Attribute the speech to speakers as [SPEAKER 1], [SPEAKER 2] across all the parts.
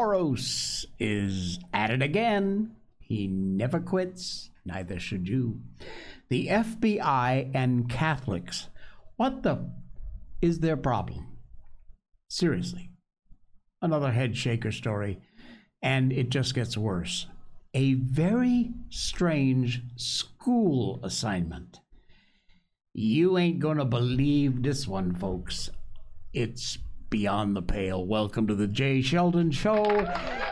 [SPEAKER 1] Soros is at it again. He never quits, neither should you. The FBI and Catholics. What the is their problem? Seriously. Another head shaker story, and it just gets worse. A very strange school assignment. You ain't gonna believe this one, folks. It's beyond the pale. Welcome to the Jay Sheldon Show.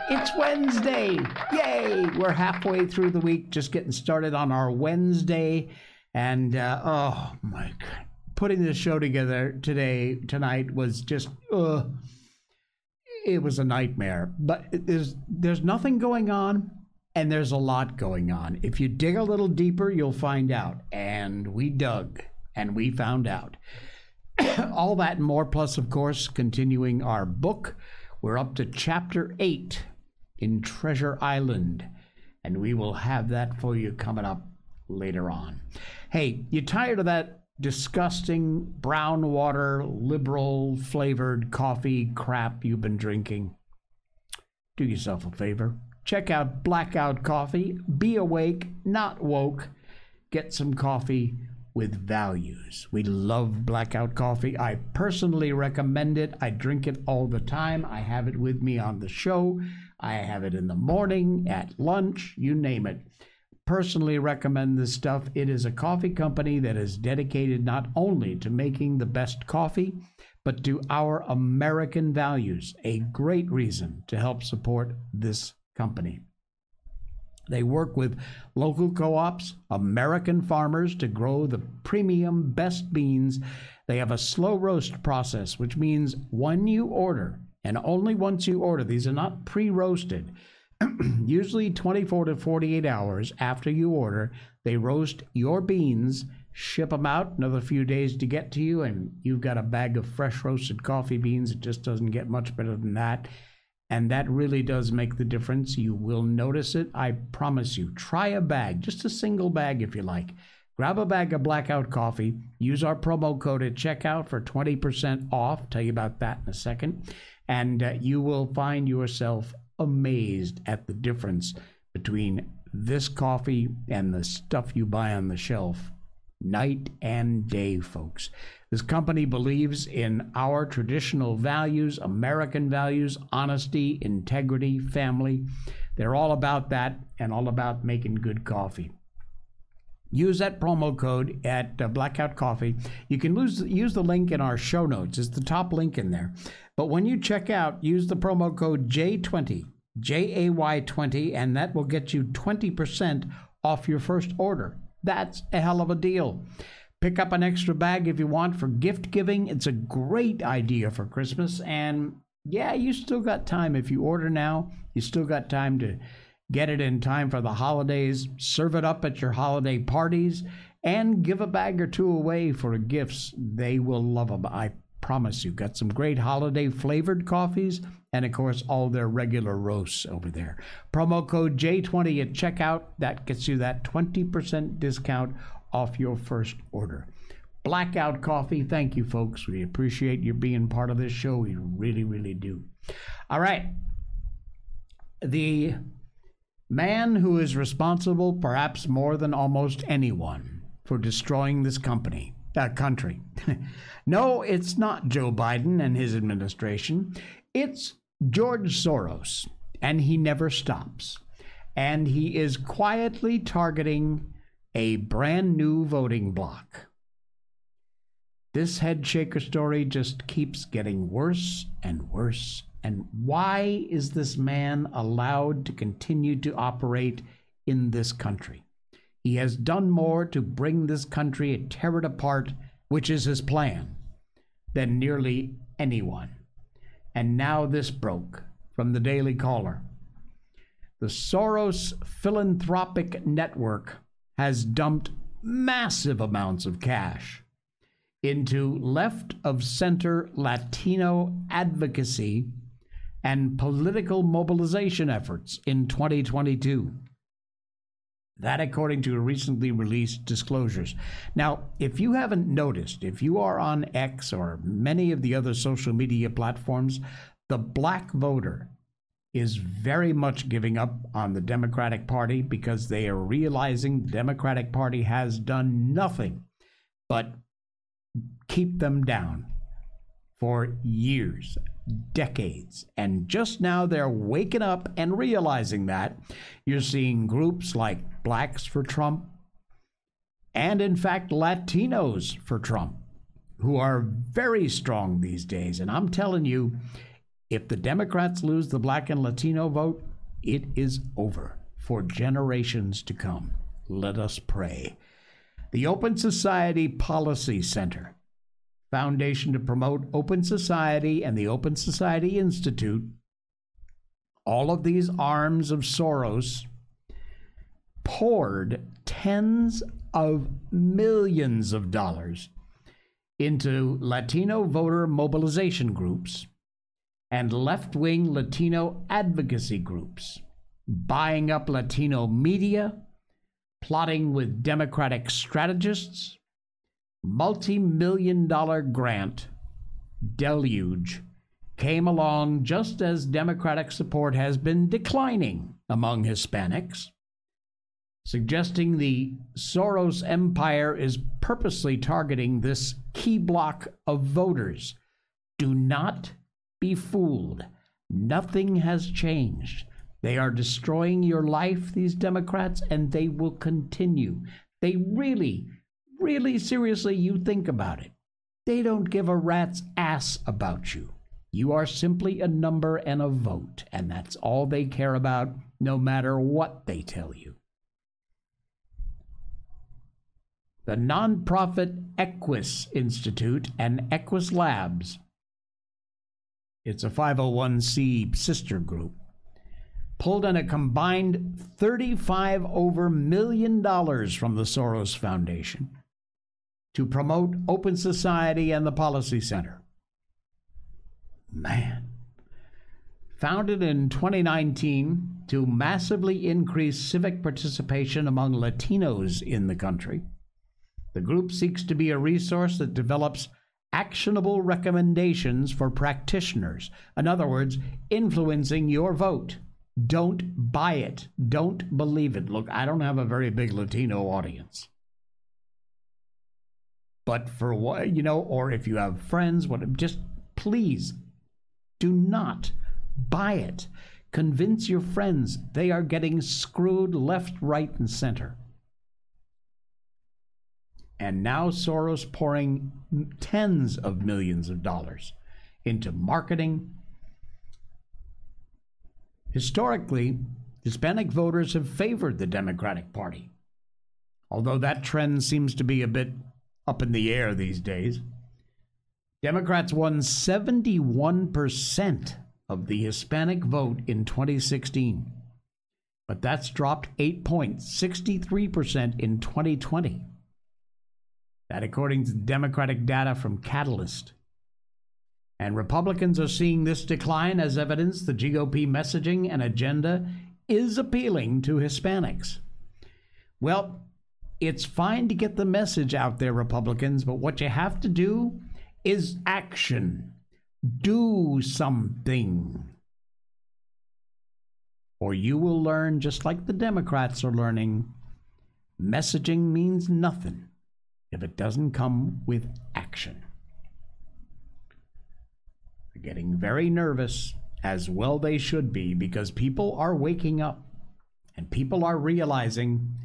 [SPEAKER 1] It's Wednesday. Yay! We're halfway through the week, just getting started on our Wednesday. And uh, oh my God, putting this show together today, tonight was just, uh, it was a nightmare. But there's there's nothing going on, and there's a lot going on. If you dig a little deeper, you'll find out. And we dug, and we found out. all that and more, plus, of course, continuing our book. We're up to chapter eight in Treasure Island, and we will have that for you coming up later on. Hey, you tired of that disgusting brown water, liberal flavored coffee crap you've been drinking? Do yourself a favor. Check out Blackout Coffee. Be awake, not woke. Get some coffee with values. We love blackout coffee. I personally recommend it. I drink it all the time. I have it with me on the show. I have it in the morning, at lunch, you name it. Personally recommend this stuff. It is a coffee company that is dedicated not only to making the best coffee, but to our American values. A great reason to help support this company. They work with local co ops, American farmers to grow the premium best beans. They have a slow roast process, which means when you order, and only once you order, these are not pre roasted, usually 24 to 48 hours after you order, they roast your beans, ship them out another few days to get to you, and you've got a bag of fresh roasted coffee beans. It just doesn't get much better than that. And that really does make the difference. You will notice it. I promise you. Try a bag, just a single bag if you like. Grab a bag of blackout coffee. Use our promo code at checkout for 20% off. Tell you about that in a second. And uh, you will find yourself amazed at the difference between this coffee and the stuff you buy on the shelf night and day, folks. This company believes in our traditional values, American values, honesty, integrity, family. They're all about that and all about making good coffee. Use that promo code at uh, Blackout Coffee. You can lose, use the link in our show notes. It's the top link in there. But when you check out, use the promo code J20, J A Y 20, and that will get you 20% off your first order. That's a hell of a deal. Pick up an extra bag if you want for gift giving. It's a great idea for Christmas. And yeah, you still got time. If you order now, you still got time to get it in time for the holidays, serve it up at your holiday parties, and give a bag or two away for gifts. They will love them. I promise you. Got some great holiday flavored coffees, and of course, all their regular roasts over there. Promo code J20 at checkout. That gets you that 20% discount off your first order. Blackout Coffee, thank you, folks. We appreciate you being part of this show. We really, really do. All right. The man who is responsible, perhaps more than almost anyone, for destroying this company, uh, country. no, it's not Joe Biden and his administration. It's George Soros, and he never stops. And he is quietly targeting a brand new voting bloc. This head shaker story just keeps getting worse and worse. And why is this man allowed to continue to operate in this country? He has done more to bring this country and tear it apart, which is his plan, than nearly anyone. And now this broke from the Daily Caller. The Soros Philanthropic Network has dumped massive amounts of cash into left of center Latino advocacy and political mobilization efforts in 2022. That, according to recently released disclosures. Now, if you haven't noticed, if you are on X or many of the other social media platforms, the black voter is very much giving up on the Democratic Party because they are realizing the Democratic Party has done nothing but keep them down for years, decades. And just now they're waking up and realizing that. You're seeing groups like Blacks for Trump and, in fact, Latinos for Trump, who are very strong these days. And I'm telling you, if the Democrats lose the black and Latino vote, it is over for generations to come. Let us pray. The Open Society Policy Center, foundation to promote open society, and the Open Society Institute, all of these arms of Soros, poured tens of millions of dollars into Latino voter mobilization groups and left wing Latino advocacy groups, buying up Latino media, plotting with Democratic strategists, multi million dollar grant deluge came along just as Democratic support has been declining among Hispanics, suggesting the Soros empire is purposely targeting this key block of voters. Do not be fooled. Nothing has changed. They are destroying your life, these Democrats, and they will continue. They really, really seriously, you think about it. They don't give a rat's ass about you. You are simply a number and a vote, and that's all they care about, no matter what they tell you. The nonprofit Equis Institute and Equis Labs it's a 501c sister group, pulled in a combined 35 over million dollars from the Soros Foundation to promote open society and the policy center. Man. Founded in 2019 to massively increase civic participation among Latinos in the country, the group seeks to be a resource that develops actionable recommendations for practitioners. In other words, influencing your vote. Don't buy it. Don't believe it. Look, I don't have a very big Latino audience. But for what, you know, or if you have friends, what, just please do not buy it. Convince your friends they are getting screwed left, right, and center. And now Soros pouring tens of millions of dollars into marketing. Historically, Hispanic voters have favored the Democratic Party, although that trend seems to be a bit up in the air these days. Democrats won 71% of the Hispanic vote in 2016, but that's dropped 8 points, 63% in 2020. That, according to Democratic data from Catalist. And Republicans are seeing this decline as evidence the GOP messaging and agenda is appealing to Hispanics. Well, it's fine to get the message out there, Republicans, but what you have to do is action. Do something. Or you will learn, just like the Democrats are learning, messaging means nothing if it doesn't come with action. They're getting very nervous, as well they should be, because people are waking up and people are realizing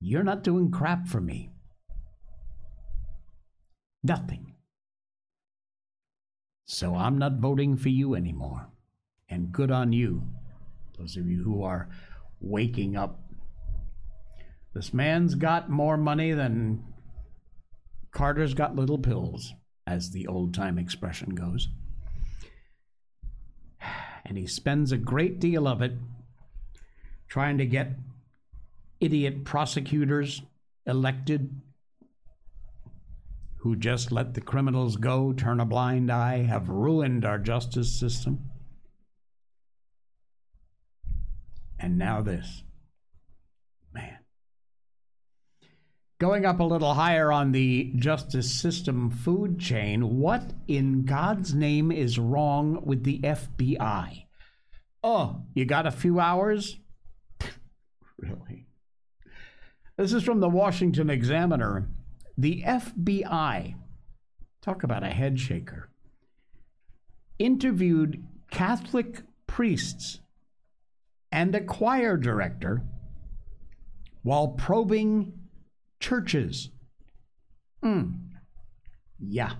[SPEAKER 1] you're not doing crap for me. Nothing. So I'm not voting for you anymore. And good on you, those of you who are waking up. This man's got more money than Carter's got little pills, as the old time expression goes. And he spends a great deal of it trying to get idiot prosecutors elected who just let the criminals go, turn a blind eye, have ruined our justice system. And now this. Man. Going up a little higher on the justice system food chain, what in God's name is wrong with the FBI? Oh, you got a few hours? really? This is from the Washington Examiner. The FBI, talk about a head shaker, interviewed Catholic priests and a choir director while probing churches. Hmm. Yeah.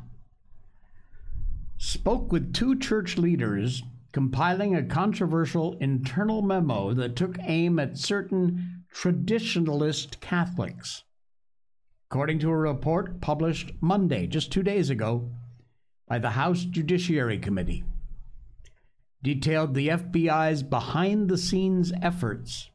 [SPEAKER 1] Spoke with two church leaders compiling a controversial internal memo that took aim at certain traditionalist Catholics. According to a report published Monday, just two days ago, by the House Judiciary Committee, detailed the FBI's behind the scenes efforts,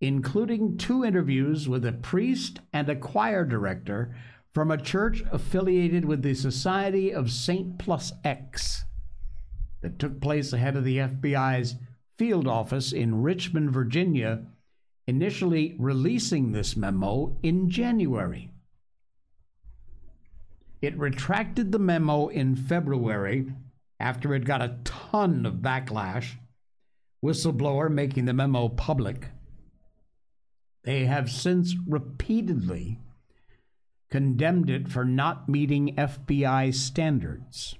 [SPEAKER 1] including two interviews with a priest and a choir director from a church affiliated with the Society of Saint Pius X that took place ahead of the FBI's field office in Richmond, Virginia, initially releasing this memo in January. It retracted the memo in February after it got a ton of backlash, whistleblower making the memo public. They have since repeatedly condemned it for not meeting FBI standards.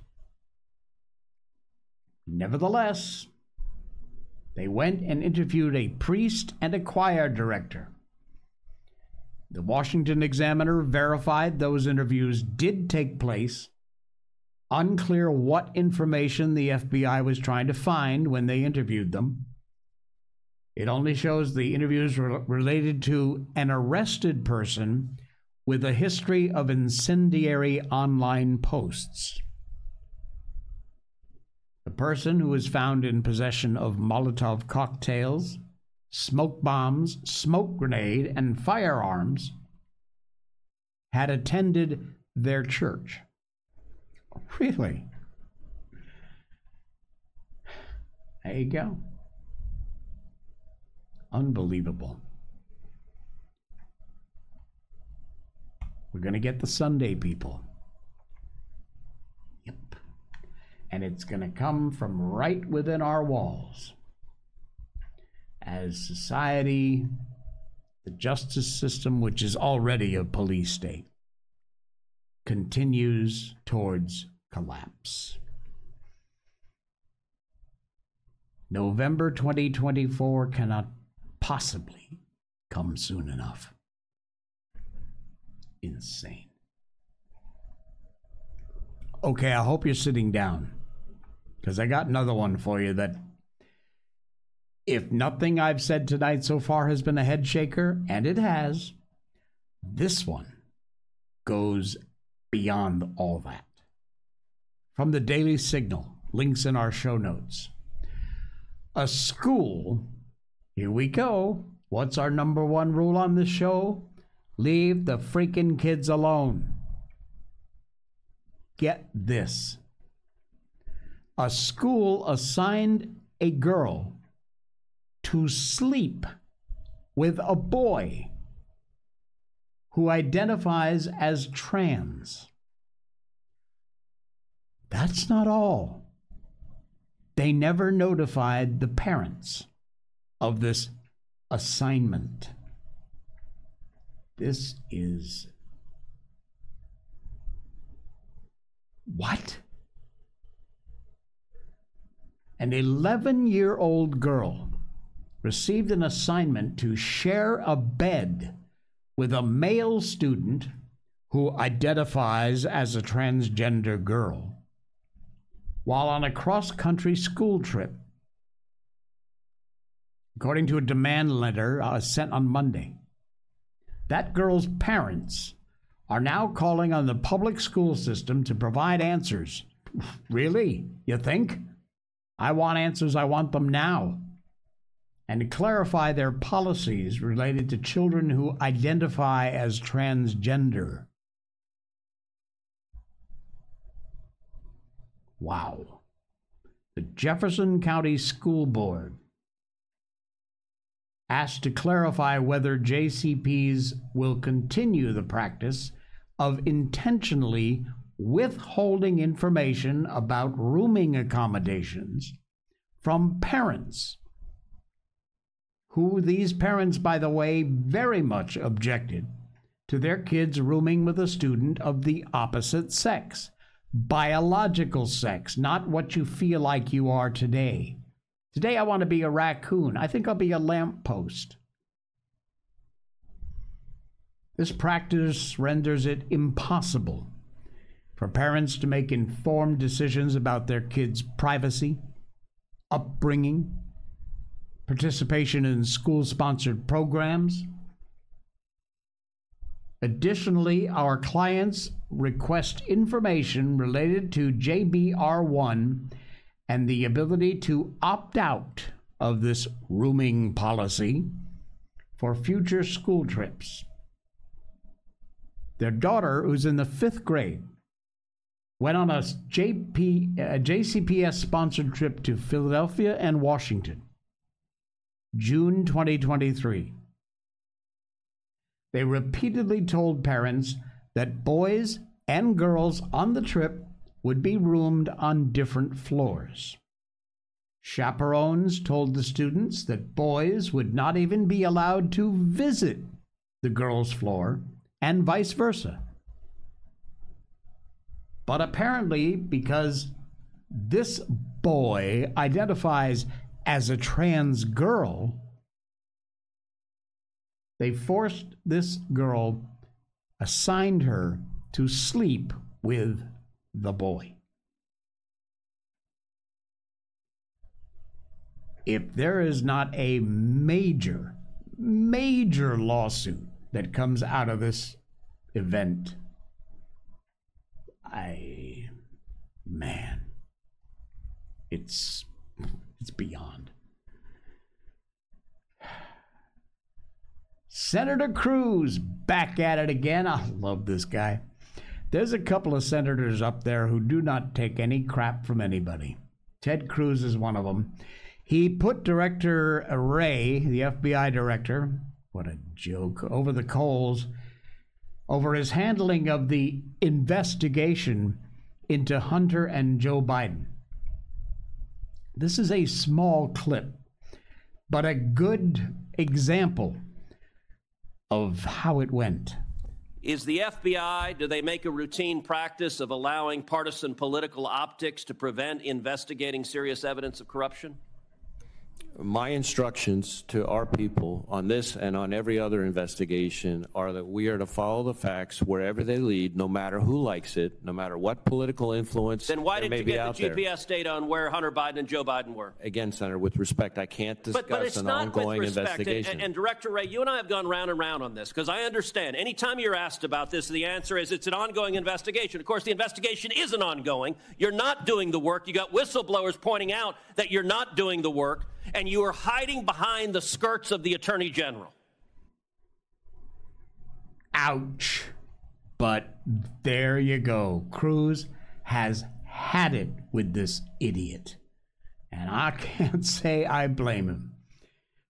[SPEAKER 1] Nevertheless, they went and interviewed a priest and a choir director. The Washington Examiner verified those interviews did take place. Unclear what information the FBI was trying to find when they interviewed them. It only shows the interviews related to an arrested person with a history of incendiary online posts. The person who was found in possession of Molotov cocktails, smoke bombs, smoke grenade, and firearms had attended their church. Really? There you go. Unbelievable. We're going to get the Sunday people. And it's going to come from right within our walls. As society, the justice system, which is already a police state, continues towards collapse. November 2024 cannot possibly come soon enough. Insane. Okay, I hope you're sitting down because I got another one for you that, if nothing I've said tonight so far has been a head shaker, and it has, this one goes beyond all that. From the Daily Signal, links in our show notes. A school, here we go. What's our number one rule on this show? Leave the freaking kids alone. Get this. A school assigned a girl to sleep with a boy who identifies as trans. That's not all. They never notified the parents of this assignment. This is. What? An 11 year old girl received an assignment to share a bed with a male student who identifies as a transgender girl while on a cross country school trip, according to a demand letter uh, sent on Monday. That girl's parents are now calling on the public school system to provide answers. Really? You think? I want answers. I want them now and to clarify their policies related to children who identify as transgender. Wow. The Jefferson County School Board asked to clarify whether JCPS will continue the practice of intentionally withholding information about rooming accommodations from parents. Who these parents, by the way, very much objected to their kids rooming with a student of the opposite sex. Biological sex, not what you feel like you are today. Today I want to be a raccoon. I think I'll be a lamppost. This practice renders it impossible for parents to make informed decisions about their kids' privacy, upbringing, participation in school sponsored programs. Additionally, our clients request information related to JBR1 and the ability to opt out of this rooming policy for future school trips. Their daughter, who's in the fifth grade, went on a, JP, JCPS sponsored trip to Philadelphia and Washington, June 2023. They repeatedly told parents that boys and girls on the trip would be roomed on different floors. Chaperones told the students that boys would not even be allowed to visit the girls' floor and vice versa. But apparently, because this boy identifies as a trans girl, they forced this girl, assigned her to sleep with the boy. If there is not a major, major lawsuit that comes out of this event. I man, it's it's beyond. Senator Cruz back at it again. I love this guy. There's a couple of senators up there who do not take any crap from anybody. Ted Cruz is one of them. He put Director Wray, the FBI director, what a joke, over the coals over his handling of the investigation into Hunter and Joe Biden. This is a small clip, but a good example of how it went.
[SPEAKER 2] Is the FBI, do they make a routine practice of allowing partisan political optics to prevent investigating serious evidence of corruption?
[SPEAKER 3] My instructions to our people on this and on every other investigation are that we are to follow the facts wherever they lead, no matter who likes it, no matter what political influence
[SPEAKER 2] Then why
[SPEAKER 3] there
[SPEAKER 2] did you get the
[SPEAKER 3] there.
[SPEAKER 2] GPS data on where Hunter Biden and Joe Biden were?
[SPEAKER 3] Again, Senator, with respect, I can't discuss
[SPEAKER 2] But, but it's
[SPEAKER 3] an
[SPEAKER 2] not
[SPEAKER 3] ongoing
[SPEAKER 2] with respect. And,
[SPEAKER 3] investigation.
[SPEAKER 2] and, and Director Wray, you and I have gone round and round on this because I understand. Anytime you're asked about this, the answer is it's an ongoing investigation. Of course, the investigation isn't ongoing. You're not doing the work. You got whistleblowers pointing out that you're not doing the work, and you are hiding behind the skirts of the Attorney General.
[SPEAKER 1] Ouch. But there you go. Cruz has had it with this idiot. And I can't say I blame him.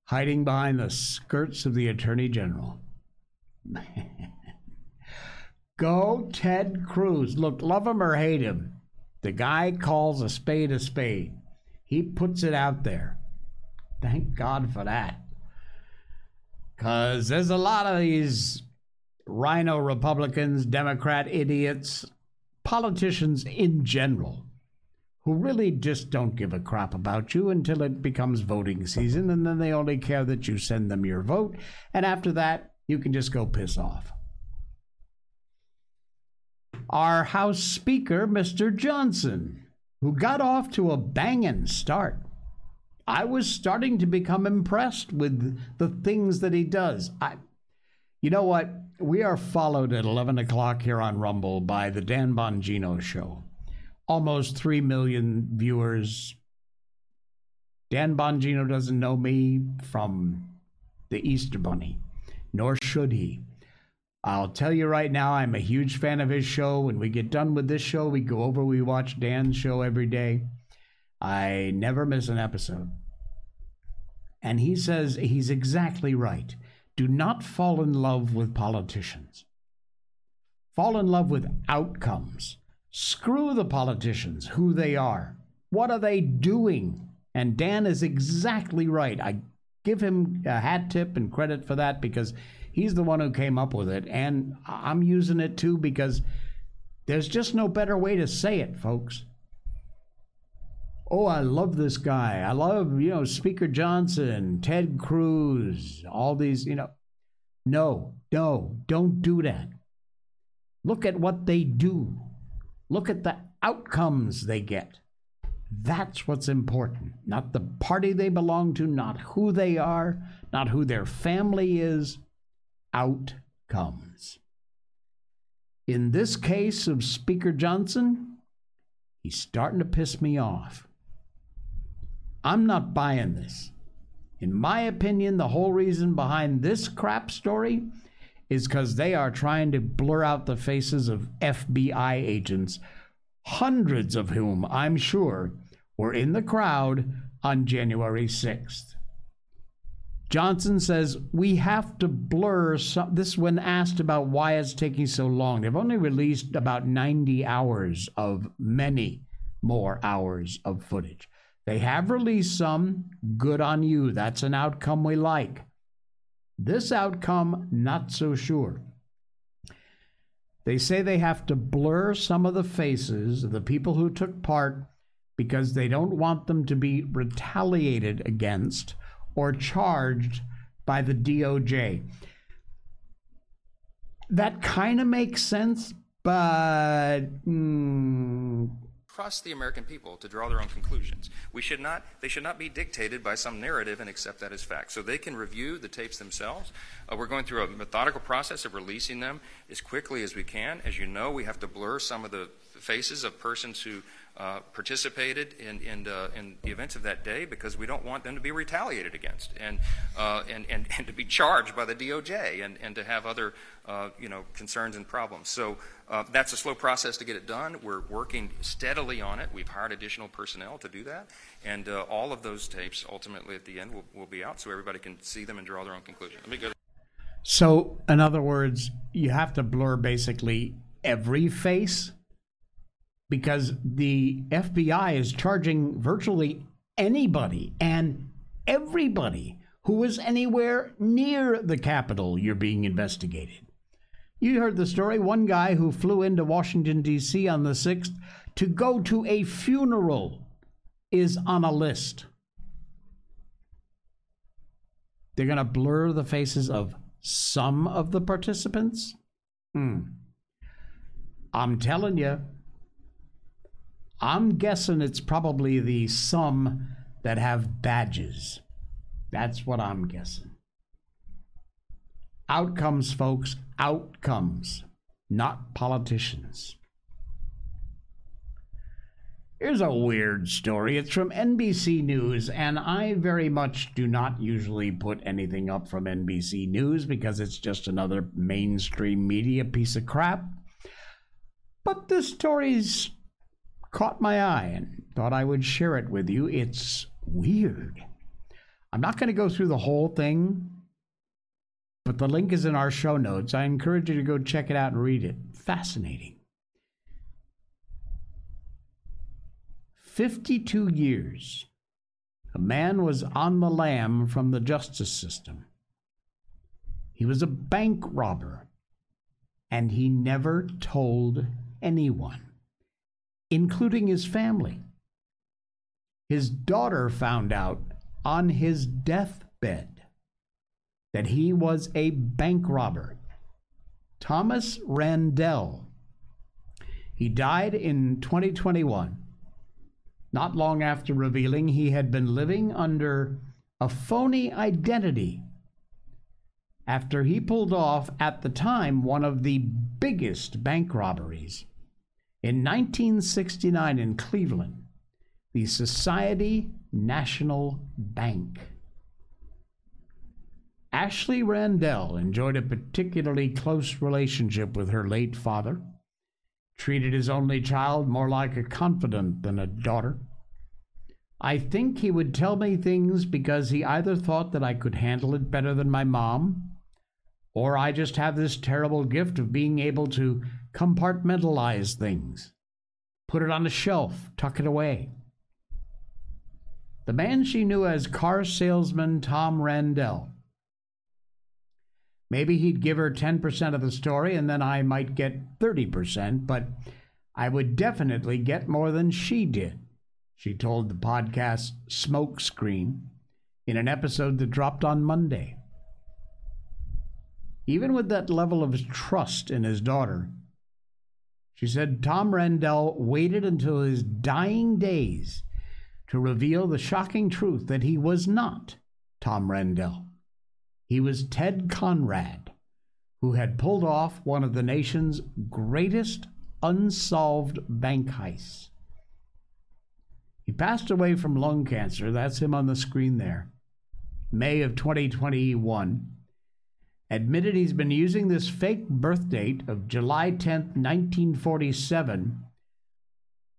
[SPEAKER 1] Hiding behind the skirts of the Attorney General. Go Ted Cruz. Look, love him or hate him. The guy calls a spade a spade. He puts it out there. Thank God for that. Because there's a lot of these RINO Republicans, Democrat idiots, politicians in general, who really just don't give a crap about you until it becomes voting season, and then they only care that you send them your vote, and after that, you can just go piss off. Our House Speaker, Mr. Johnson, who got off to a banging start. I was starting to become impressed with the things that he does. I, you know what? We are followed at 11 o'clock here on Rumble by the Dan Bongino Show. Almost 3 million viewers. Dan Bongino doesn't know me from the Easter Bunny, nor should he. I'll tell you right now, I'm a huge fan of his show. When we get done with this show, we go over, we watch Dan's show every day. I never miss an episode. And he says he's exactly right. Do not fall in love with politicians. Fall in love with outcomes. Screw the politicians, who they are. What are they doing And Dan is exactly right. I give him a hat tip and credit for that because he's the one who came up with it. And I'm using it too because there's just no better way to say it, folks. Oh, I love this guy. I love, you know, Speaker Johnson, Ted Cruz, all these, you know. No, no, don't do that. Look at what they do. Look at the outcomes they get. That's what's important. Not the party they belong to, not who they are, not who their family is. Outcomes. In this case of Speaker Johnson, he's starting to piss me off. I'm not buying this. In my opinion, the whole reason behind this crap story is because they are trying to blur out the faces of FBI agents, hundreds of whom, I'm sure, were in the crowd on January 6th. Johnson says we have to blur some, this when asked about why it's taking so long. They've only released about 90 hours of many more hours of footage. They have released some. Good on you. That's an outcome we like. This outcome, not so sure. They say they have to blur some of the faces of the people who took part because they don't want them to be retaliated against or charged by the DOJ. That kind of makes sense, but mm,
[SPEAKER 4] trust the American people to draw their own conclusions. We should not, they should not be dictated by some narrative and accept that as fact. So they can review the tapes themselves. Uh, we're going through a methodical process of releasing them as quickly as we can. As you know, we have to blur some of the faces of persons who uh, participated in, in, uh, in, the events of that day because we don't want them to be retaliated against and, uh, and, and, and, to be charged by the DOJ and, and to have other uh, you know, concerns and problems. So uh, that's a slow process to get it done. We're working steadily on it. We've hired additional personnel to do that. And all of those tapes ultimately at the end will, will be out so everybody can see them and draw their own conclusion. Let me go.
[SPEAKER 1] So, in other words, you have to blur basically every face because the FBI is charging virtually anybody and everybody who was anywhere near the Capitol you're being investigated. You heard the story one guy who flew into Washington, D.C. on the 6th to go to a funeral is on a list. They're going to blur the faces of some of the participants? Hmm. I'm telling you, I'm guessing it's probably the some that have badges. That's what I'm guessing. Outcomes, folks, outcomes, not politicians. Here's a weird story. It's from NBC News, and I very much do not usually put anything up from NBC News because it's just another mainstream media piece of crap. But this story's caught my eye and thought I would share it with you. It's weird. I'm not going to go through the whole thing, but the link is in our show notes. I encourage you to go check it out and read it. Fascinating. 52 years, a man was on the lam from the justice system. He was a bank robber, and he never told anyone including his family. His daughter found out on his deathbed that he was a bank robber. Thomas Randele. He died in 2021, not long after revealing he had been living under a phony identity after he pulled off, at the time, one of the biggest bank robberies in 1969 in Cleveland, the Society National Bank. Ashley Randele enjoyed a particularly close relationship with her late father, treated his only child more like a confidant than a daughter. I think he would tell me things because he either thought that I could handle it better than my mom, or I just have this terrible gift of being able to compartmentalize things, put it on a shelf, tuck it away. the man she knew as car salesman Tom Randele. Maybe he'd give her 10% of the story and then I might get 30%, but I would definitely get more than she did, she told the podcast Smokescreen in an episode that dropped on Monday. Even with that level of trust in his daughter, she said Tom Randele waited until his dying days to reveal the shocking truth that he was not Tom Randele. He was Ted Conrad, who had pulled off one of the nation's greatest unsolved bank heists. He passed away from lung cancer. That's him on the screen there. May of 2021. Admitted he's been using this fake birth date of July 10th, 1947,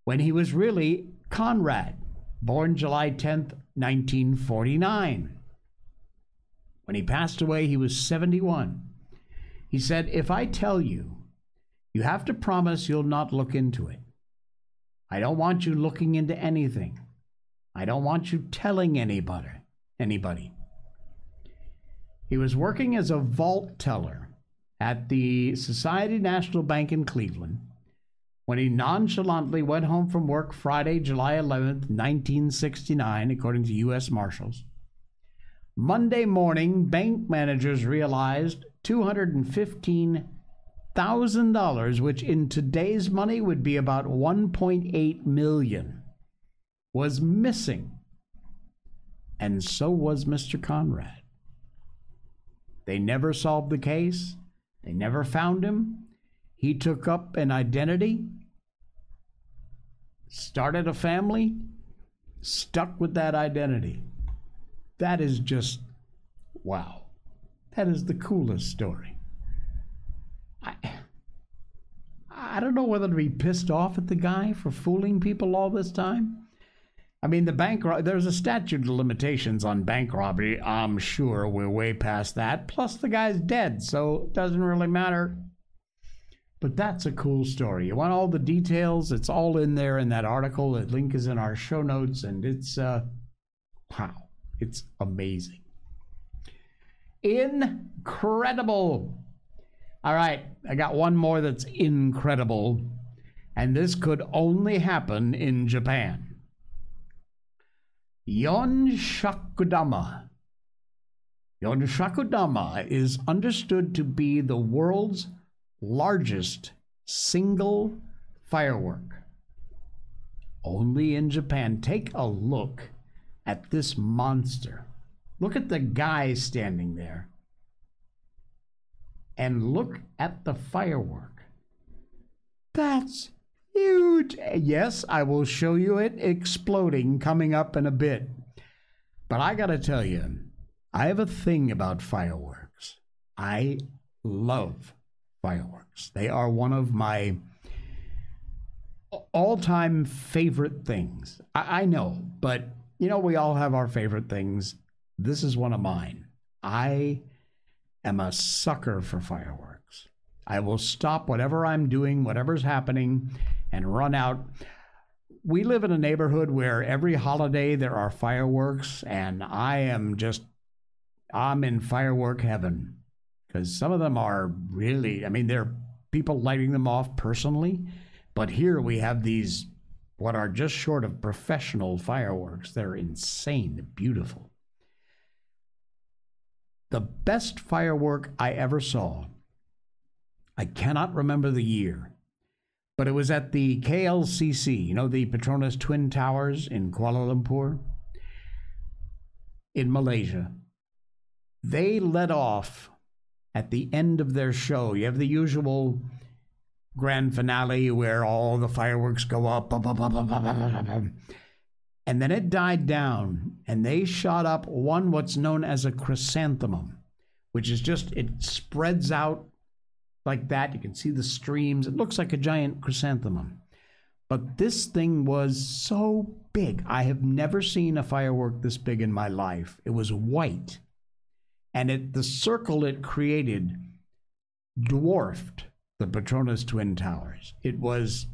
[SPEAKER 1] when he was really Conrad, born July 10th, 1949. When he passed away, he was 71. He said, If I tell you, you have to promise you'll not look into it. I don't want you looking into anything. I don't want you telling anybody. Anybody. He was working as a vault teller at the Society National Bank in Cleveland when he nonchalantly went home from work Friday, July 11th, 1969, according to U.S. Marshals. Monday morning, bank managers realized $215,000, which in today's money would be about 1.8 million, was missing. And so was Mr. Conrad. They never solved the case. They never found him. He took up an identity, started a family, stuck with that identity. That is just wow. That is the coolest story. I, I don't know whether to be pissed off at the guy for fooling people all this time I mean, the bank, there's a statute of limitations on bank robbery. I'm sure we're way past that. Plus, the guy's dead, so it doesn't really matter. But that's a cool story. You want all the details? It's all in there in that article. The link is in our show notes, and it's, uh, wow, it's amazing. Incredible. All right, I got one more that's incredible, and this could only happen in Japan. Yon Shakudama. Yon Shakudama is understood to be the world's largest single firework. Only in Japan. Take a look at this monster. Look at the guy standing there. And look at the firework. That's Huge. Yes, I will show you it exploding coming up in a bit. But I got to tell you, I have a thing about fireworks. I love fireworks. They are one of my all time favorite things. I, I, know, but you know, we all have our favorite things. This is one of mine. I am a sucker for fireworks. I will stop whatever I'm doing, whatever's happening, and run out. We live in a neighborhood where every holiday there are fireworks, and I am just, I'm in firework heaven because some of them are really, I mean, there are people lighting them off personally, but here we have these, what are just short of professional fireworks. They're insane, they're beautiful. The best firework I ever saw, I cannot remember the year but it was at the KLCC, you know, the Petronas Twin Towers in Kuala Lumpur, in Malaysia. They let off at the end of their show. You have the usual grand finale where all the fireworks go up, and then it died down, and they shot up one what's known as a chrysanthemum, which is just it spreads out like that. You can see the streams. It looks like a giant chrysanthemum. But this thing was so big. I have never seen a firework this big in my life. It was white. And it, the circle it created dwarfed the Petronas Twin Towers. It was,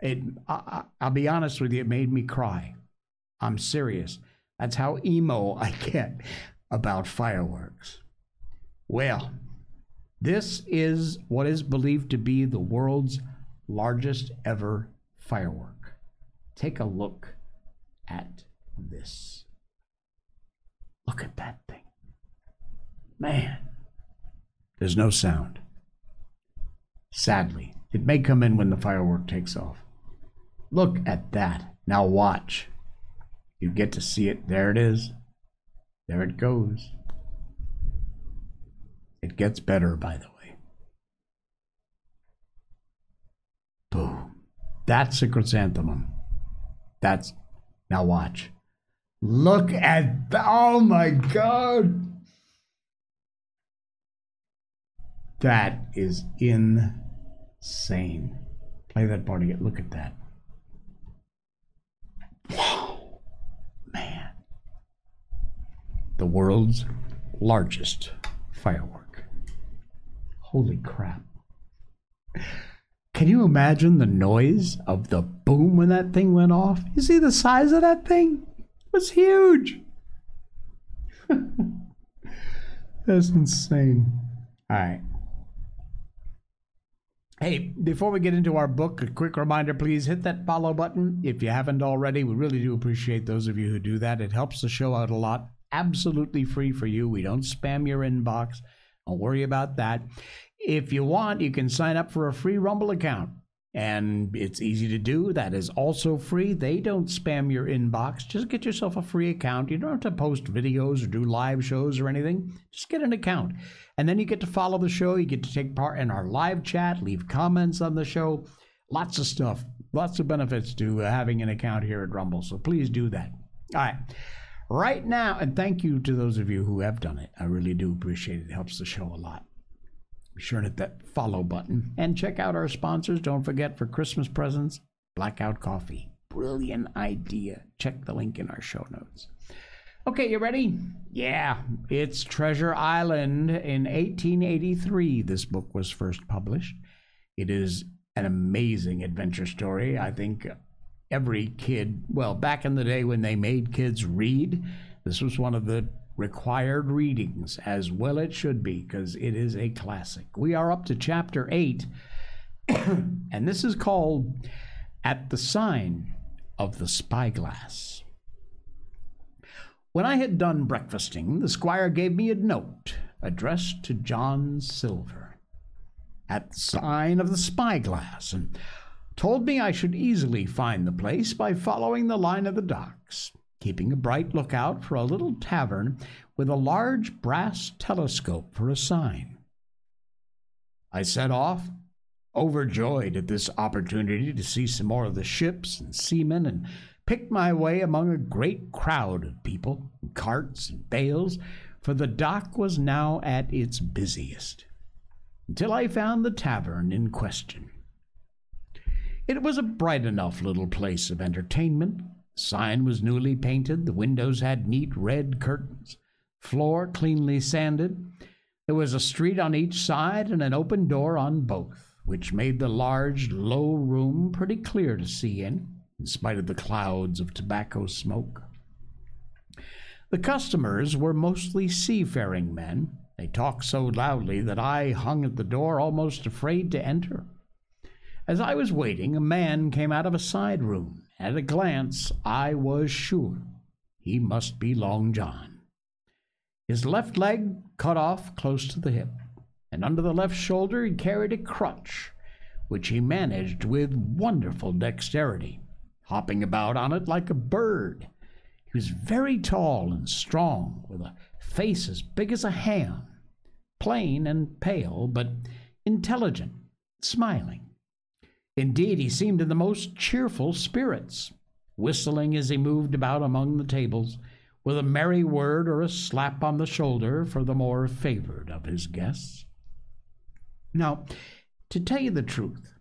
[SPEAKER 1] it, I, I'll be honest with you, it made me cry. I'm serious. That's how emo I get about fireworks. Well, this is what is believed to be the world's largest ever firework. Take a look at this. Look at that thing. Man, there's no sound. Sadly, it may come in when the firework takes off. Look at that. Now watch. You get to see it. There it is. There it goes. It gets better, by the way. Boom. That's a chrysanthemum. That's. Now watch. Look at. The, oh my God. That is insane. Play that part again. Look at that. Wow. Man. The world's largest firework. Holy crap. Can you imagine the noise of the boom when that thing went off? You see the size of that thing? It was huge. That's insane. All right. Hey, before we get into our book, a quick reminder please hit that follow button if you haven't already. We really do appreciate those of you who do that. It helps the show out a lot. Absolutely free for you. We don't spam your inbox. Don't worry about that. If you want, you can sign up for a free Rumble account. And it's easy to do. That is also free. They don't spam your inbox. Just get yourself a free account. You don't have to post videos or do live shows or anything. Just get an account. And then you get to follow the show. You get to take part in our live chat, leave comments on the show. Lots of stuff. Lots of benefits to having an account here at Rumble. So please do that. All right. Right now, and thank you to those of you who have done it. I really do appreciate it. It helps the show a lot. Be sure to hit that follow button and check out our sponsors. Don't forget for Christmas presents, Blackout Coffee. Brilliant idea. Check the link in our show notes. Okay, you ready? Yeah, it's Treasure Island. In 1883, this book was first published. It is an amazing adventure story. I think every kid, well, back in the day when they made kids read, this was one of the required readings, as well it should be, because it is a classic. We are up to chapter 8, and this is called At the Sign of the Spyglass. When I had done breakfasting, the squire gave me a note addressed to John Silver at the sign of the spyglass, and told me I should easily find the place by following the line of the docks keeping a bright lookout for a little tavern with a large brass telescope for a sign. I set off, overjoyed at this opportunity to see some more of the ships and seamen, and picked my way among a great crowd of people, and carts and bales, for the dock was now at its busiest, until I found the tavern in question. It was a bright enough little place of entertainment, The Sign was newly painted. The windows had neat red curtains. Floor cleanly sanded. There was a street on each side and an open door on both, which made the large, low room pretty clear to see in, in spite of the clouds of tobacco smoke. The customers were mostly seafaring men. They talked so loudly that I hung at the door almost afraid to enter. As I was waiting, a man came out of a side room. At a glance, I was sure he must be Long John. His left leg cut off close to the hip, and under the left shoulder he carried a crutch, which he managed with wonderful dexterity, hopping about on it like a bird. He was very tall and strong, with a face as big as a ham, plain and pale, but intelligent, smiling. Indeed, he seemed in the most cheerful spirits, whistling as he moved about among the tables, with a merry word or a slap on the shoulder for the more favored of his guests. Now, to tell you the truth,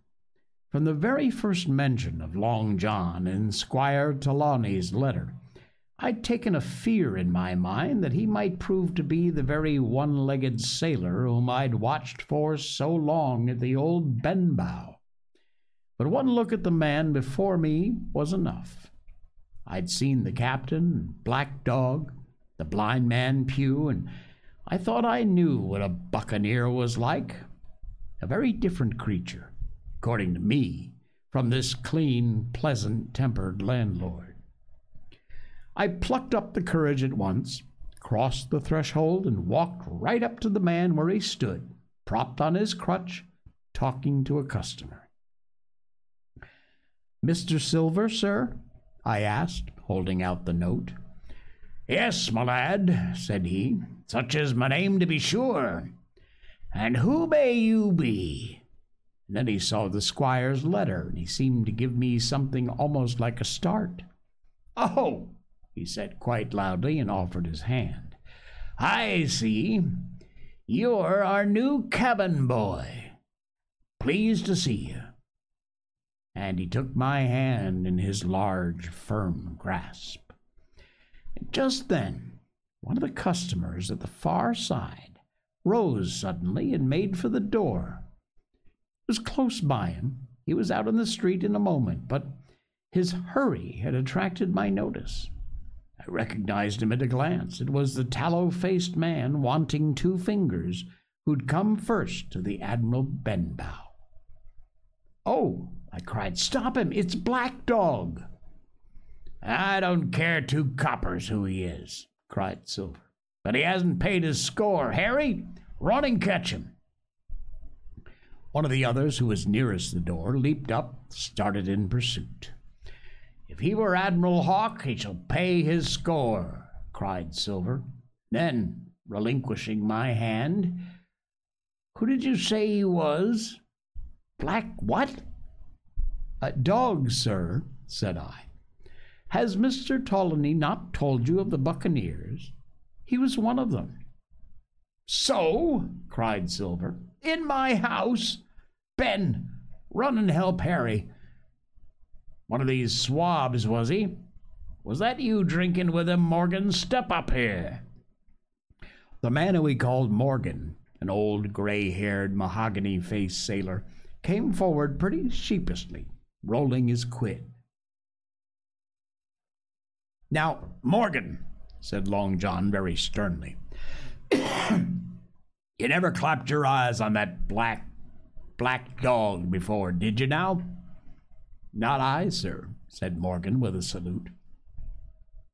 [SPEAKER 1] from the very first mention of Long John in Squire Trelawney's letter, I'd taken a fear in my mind that he might prove to be the very one legged sailor whom I'd watched for so long at the old Benbow. But one look at the man before me was enough.
[SPEAKER 5] I'd seen the captain, Black Dog, the blind man Pew, and I thought I knew what a buccaneer was like. A very different creature, according to me, from this clean, pleasant tempered landlord. I plucked up the courage at once, crossed the threshold, and walked right up to the man where he stood, propped on his crutch, talking to a customer. Mr. Silver, sir? I asked, holding out the note.
[SPEAKER 1] Yes, my lad, said he. Such is my name, to be sure. And who may you be?
[SPEAKER 5] And then he saw the squire's letter, and he seemed to give me something almost like a start.
[SPEAKER 1] Oh,
[SPEAKER 5] he said quite loudly and offered his hand.
[SPEAKER 1] I see. You're our new cabin boy. Pleased to see you.
[SPEAKER 5] And he took my hand in his large, firm grasp. Just then, one of the customers at the far side rose suddenly and made for the door. It was close by him. He was out in the street in a moment, but his hurry had attracted my notice. I recognized him at a glance. It was the tallow faced man wanting two fingers who'd come first to the Admiral Benbow. Oh, I cried, stop him! It's Black Dog!
[SPEAKER 1] I don't care two coppers who he is, cried Silver. But he hasn't paid his score. Harry, run and catch him.
[SPEAKER 5] One of the others, who was nearest the door, leaped up, started in pursuit.
[SPEAKER 1] If he were Admiral Hawke, he shall pay his score, cried Silver. Then, relinquishing my hand, Who did you say he was? Black what?
[SPEAKER 5] A dog, sir, said I. Has Mr. Trelawney not told you of the buccaneers? He was one of them.
[SPEAKER 1] So, cried Silver, in my house? Ben, run and help Harry. One of these swabs, was he? Was that you drinking with him, Morgan? Step up here.
[SPEAKER 5] The man who he called Morgan, an old gray haired, mahogany faced sailor, came forward pretty sheepishly, rolling his quid.
[SPEAKER 1] Now, Morgan, said Long John very sternly, you never clapped your eyes on that black, black dog before, did you now?
[SPEAKER 5] Not I, sir, said Morgan with a salute.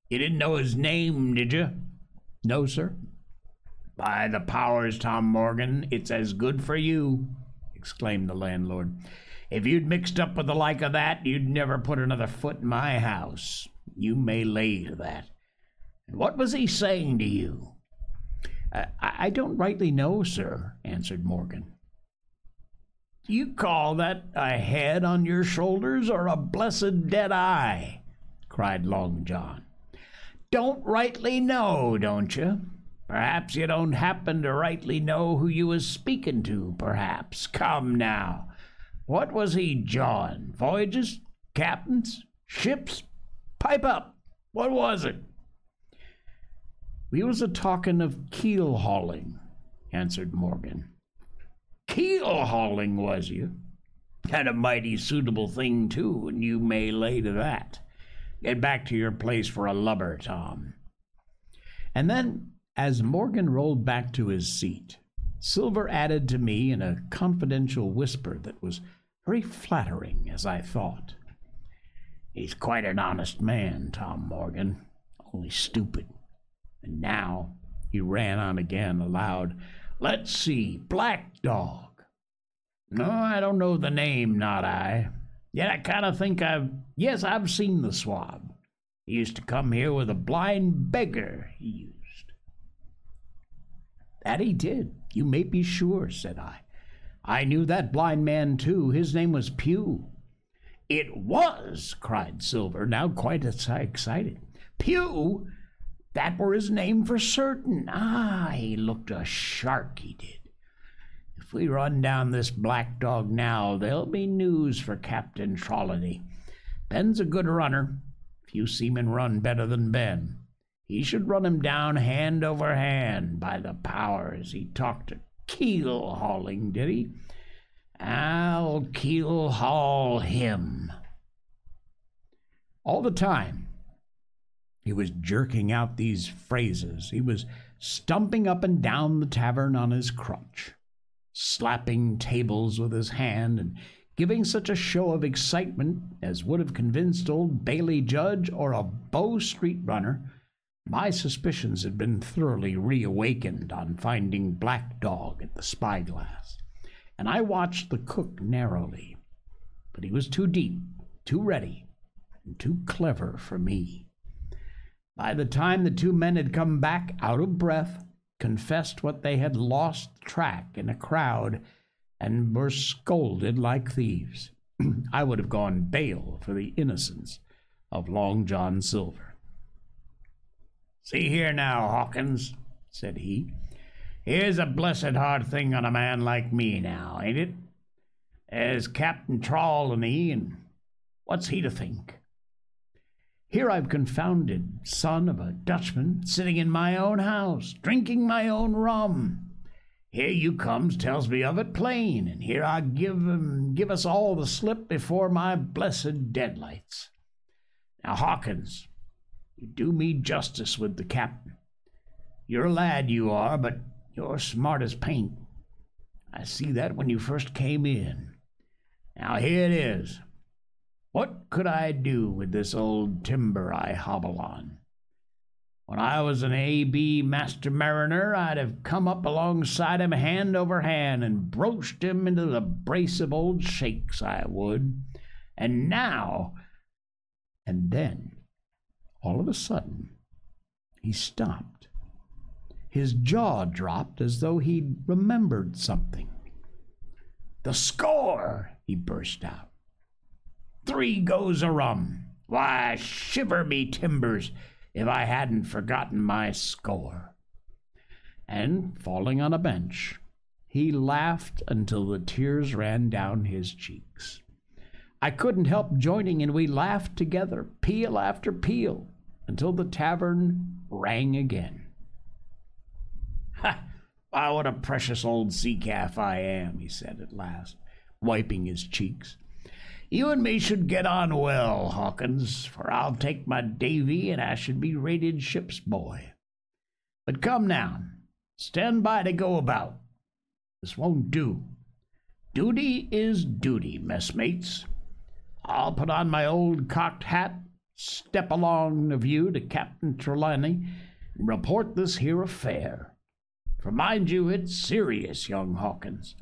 [SPEAKER 1] You didn't know his name, did you?
[SPEAKER 5] No, sir.
[SPEAKER 1] By the powers, Tom Morgan, it's as good for you, exclaimed the landlord. If you'd mixed up with the like of that, you'd never put another foot in my house. You may lay to that. And what was he saying to you?
[SPEAKER 5] I, I don't rightly know, sir, answered Morgan.
[SPEAKER 1] You call that a head on your shoulders or a blessed dead eye? cried Long John. Don't rightly know, don't you? Perhaps you don't happen to rightly know who you was speaking to, perhaps. Come now. What was he jawing? Voyages? Captains? Ships? Pipe up. What was it?
[SPEAKER 5] We was a talking of keel hauling, answered Morgan.
[SPEAKER 1] Keel hauling, was you? And a mighty suitable thing, too, and you may lay to that. Get back to your place for a lubber, Tom.
[SPEAKER 5] And then, as Morgan rolled back to his seat, Silver added to me in a confidential whisper that was very flattering, as I thought.
[SPEAKER 1] He's quite an honest man, Tom Morgan, only stupid. And now, he ran on again aloud, Let's see, Black Dog. No, I don't know the name, not I. Yet I kind of think I've. Yes, I've seen the swab. He used to come here with a blind beggar, he used.
[SPEAKER 5] That he did, you may be sure, said I. I knew that blind man, too. His name was Pew.
[SPEAKER 1] It was, cried Silver, now quite excited. Pew? That were his name for certain. Ah, he looked a shark, he did. If we run down this black dog now, there'll be news for Captain Trelawney. Ben's a good runner. Few seamen run better than Ben. He should run him down hand over hand by the powers. He talked to keel hauling, did he? I'll keel haul him.
[SPEAKER 5] All the time,
[SPEAKER 1] He was jerking out these phrases. He was stumping up and down the tavern on his crutch, slapping tables with his hand, and giving such a show of excitement as would have convinced old Bailey Judge or a Bow Street runner. My suspicions had been thoroughly reawakened on finding Black Dog at the spyglass, and I watched the cook narrowly. But he was too deep, too ready, and too clever for me. By the time the two men had come back out of breath, confessed what they had lost track in a crowd, and were scolded like thieves. I would have gone bail for the innocence of Long John Silver. See here now, Hawkins, said he. Here's a blessed hard thing on a man like me now, ain't it? As Captain Trelawney, and he, and what's he to think? Here I've confounded son of a Dutchman sitting in my own house, drinking my own rum, here you comes, tells me of it plain, and here I give give us all the slip before my blessed deadlights. Now, Hawkins, you do me justice with the captain. You're a lad, you are, but you're smart as paint. I see that when you first came in. Now, here it is. What could I do with this old timber I hobble on? When I was an A.B. master mariner, I'd have come up alongside him hand over hand and broached him into the brace of old shakes, I would. And now, and then, all of a sudden, he stopped. His jaw dropped as though he'd remembered something. The score! he burst out. Three goes a rum. Why, shiver me timbers! if I hadn't forgotten my score. And falling on a bench, he laughed until the tears ran down his cheeks. I couldn't help joining, and we laughed together, peal after peal, until the tavern rang again. Ha! Ah, what a precious old sea calf I am, he said at last, wiping his cheeks. You and me should get on well, Hawkins, for I'll take my Davy and I should be rated ship's boy. But come now, stand by to go about. This won't do. Duty is duty, messmates. I'll put on my old cocked hat, step along the view to Captain Trelawney, and report this here affair. For mind you, it's serious, young Hawkins.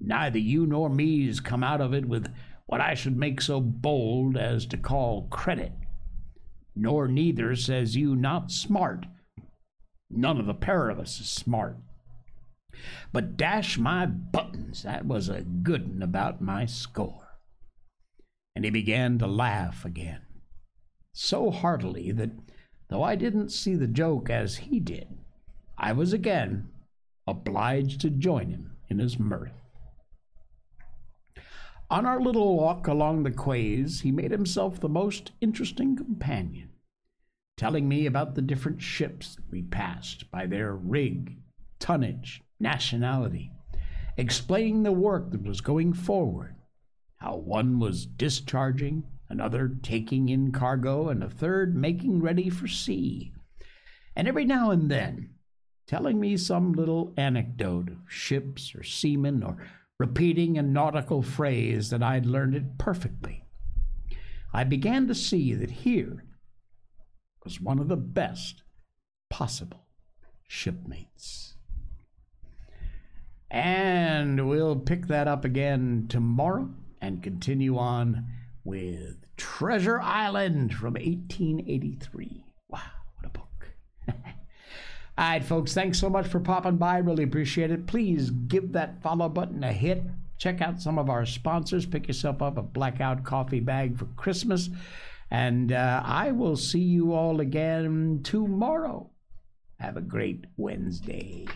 [SPEAKER 1] Neither you nor me's come out of it with what I should make so bold as to call credit. Nor neither says you not smart. None of the pair of us is smart. But dash my buttons, that was a good un about my score. And he began to laugh again, so heartily that though I didn't see the joke as he did, I was again obliged to join him in his mirth. On our little walk along the quays, he made himself the most interesting companion, telling me about the different ships we passed by their rig, tonnage, nationality, explaining the work that was going forward, how one was discharging, another taking in cargo, and a third making ready for sea. And every now and then, telling me some little anecdote of ships or seamen or repeating a nautical phrase that I'd learned it perfectly. I began to see that here was one of the best possible shipmates. And we'll pick that up again tomorrow and continue on with Treasure Island from 1883. Wow, what a book. All right, folks, thanks so much for popping by. Really appreciate it. Please give that follow button a hit. Check out some of our sponsors. Pick yourself up a blackout coffee bag for Christmas. And uh, I will see you all again tomorrow. Have a great Wednesday.